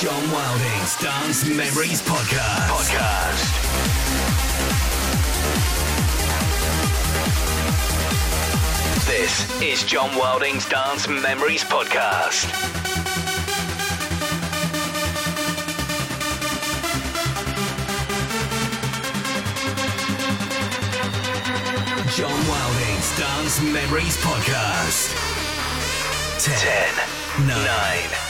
John Wilding's Dance Memories Podcast. Podcast. This is John Wilding's Dance Memories Podcast. John Wilding's Dance Memories Podcast. 10, 9, 8,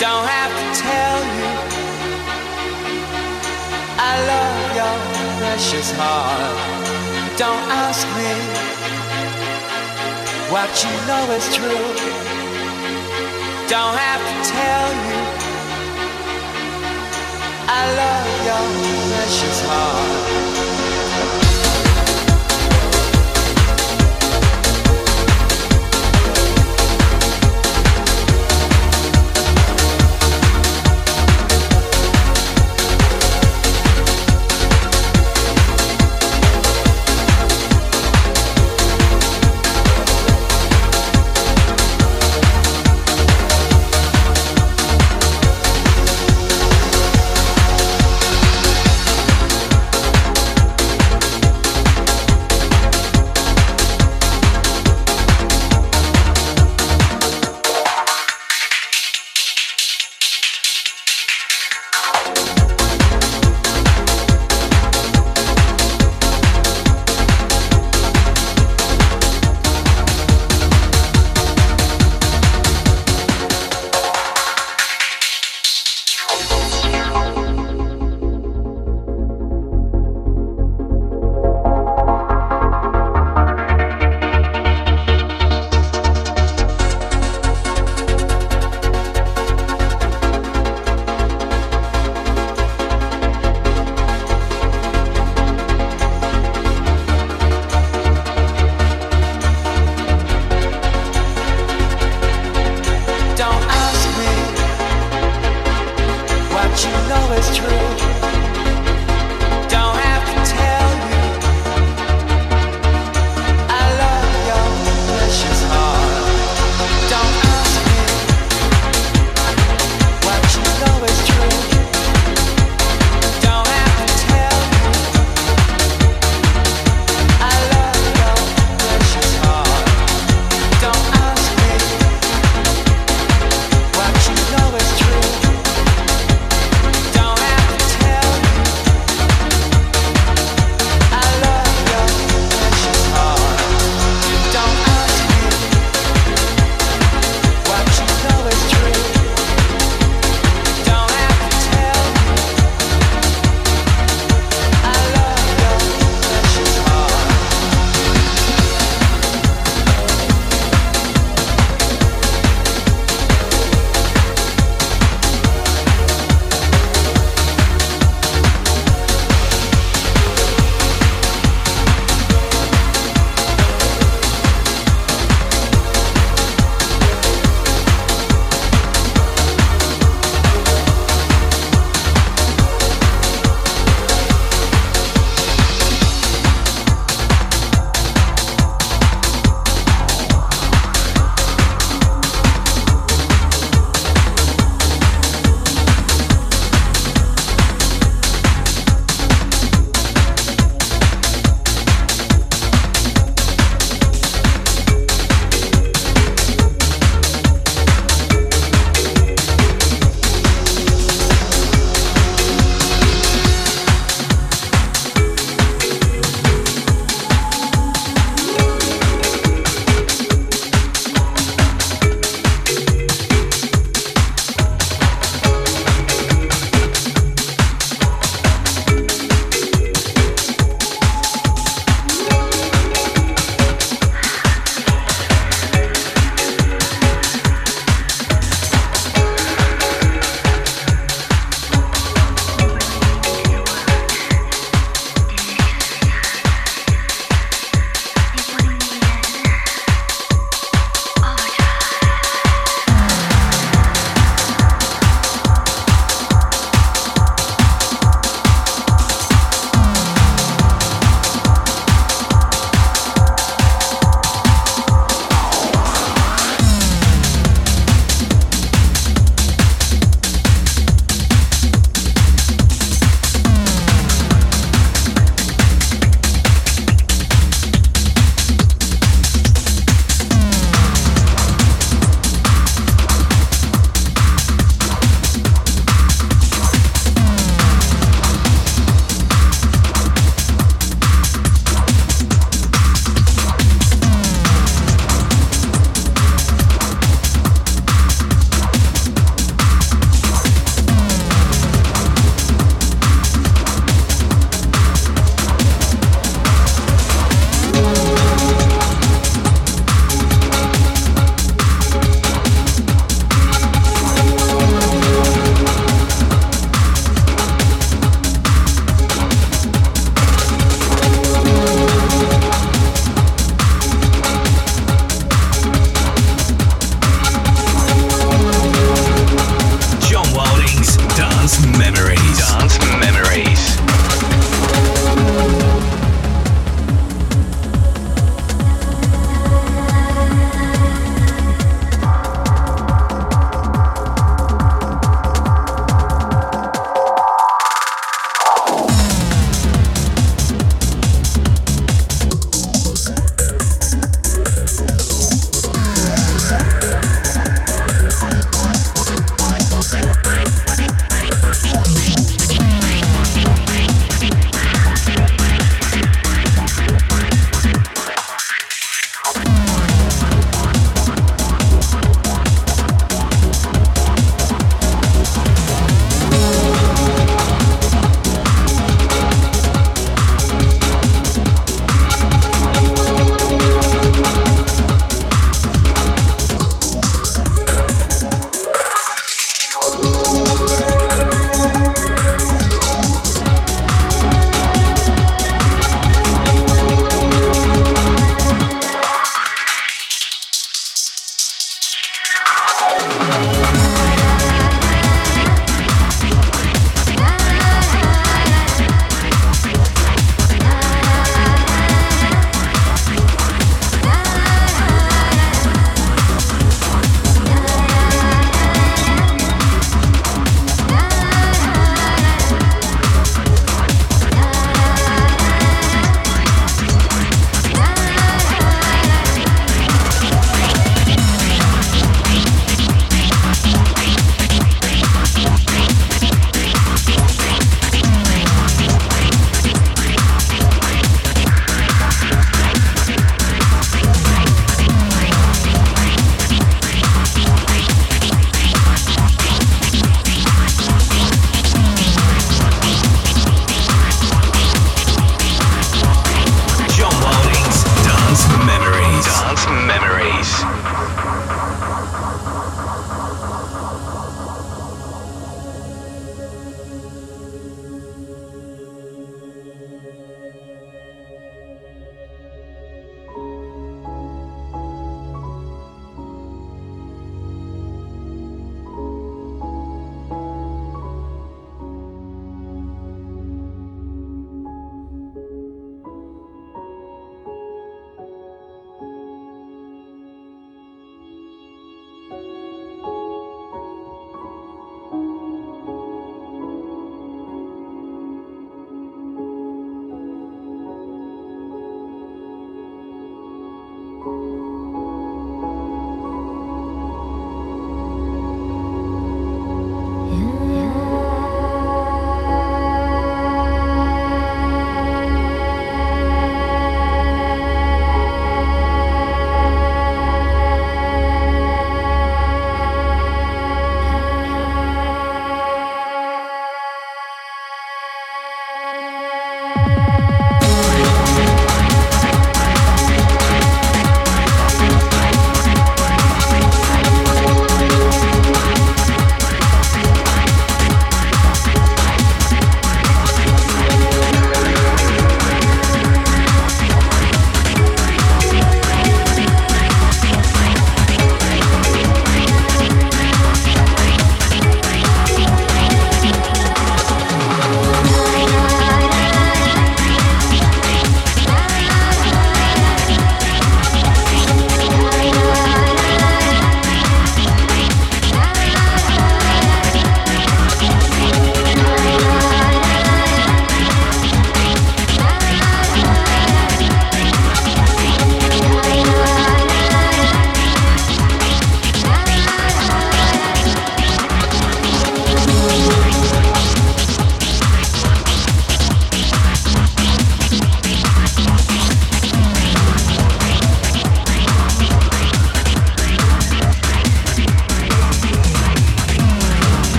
Don't have to tell you I love your precious heart. Don't ask me what you know is true. Don't have to tell you I love your precious heart.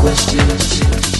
Questions.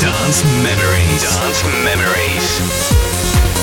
Dance Memories. Dance Memories.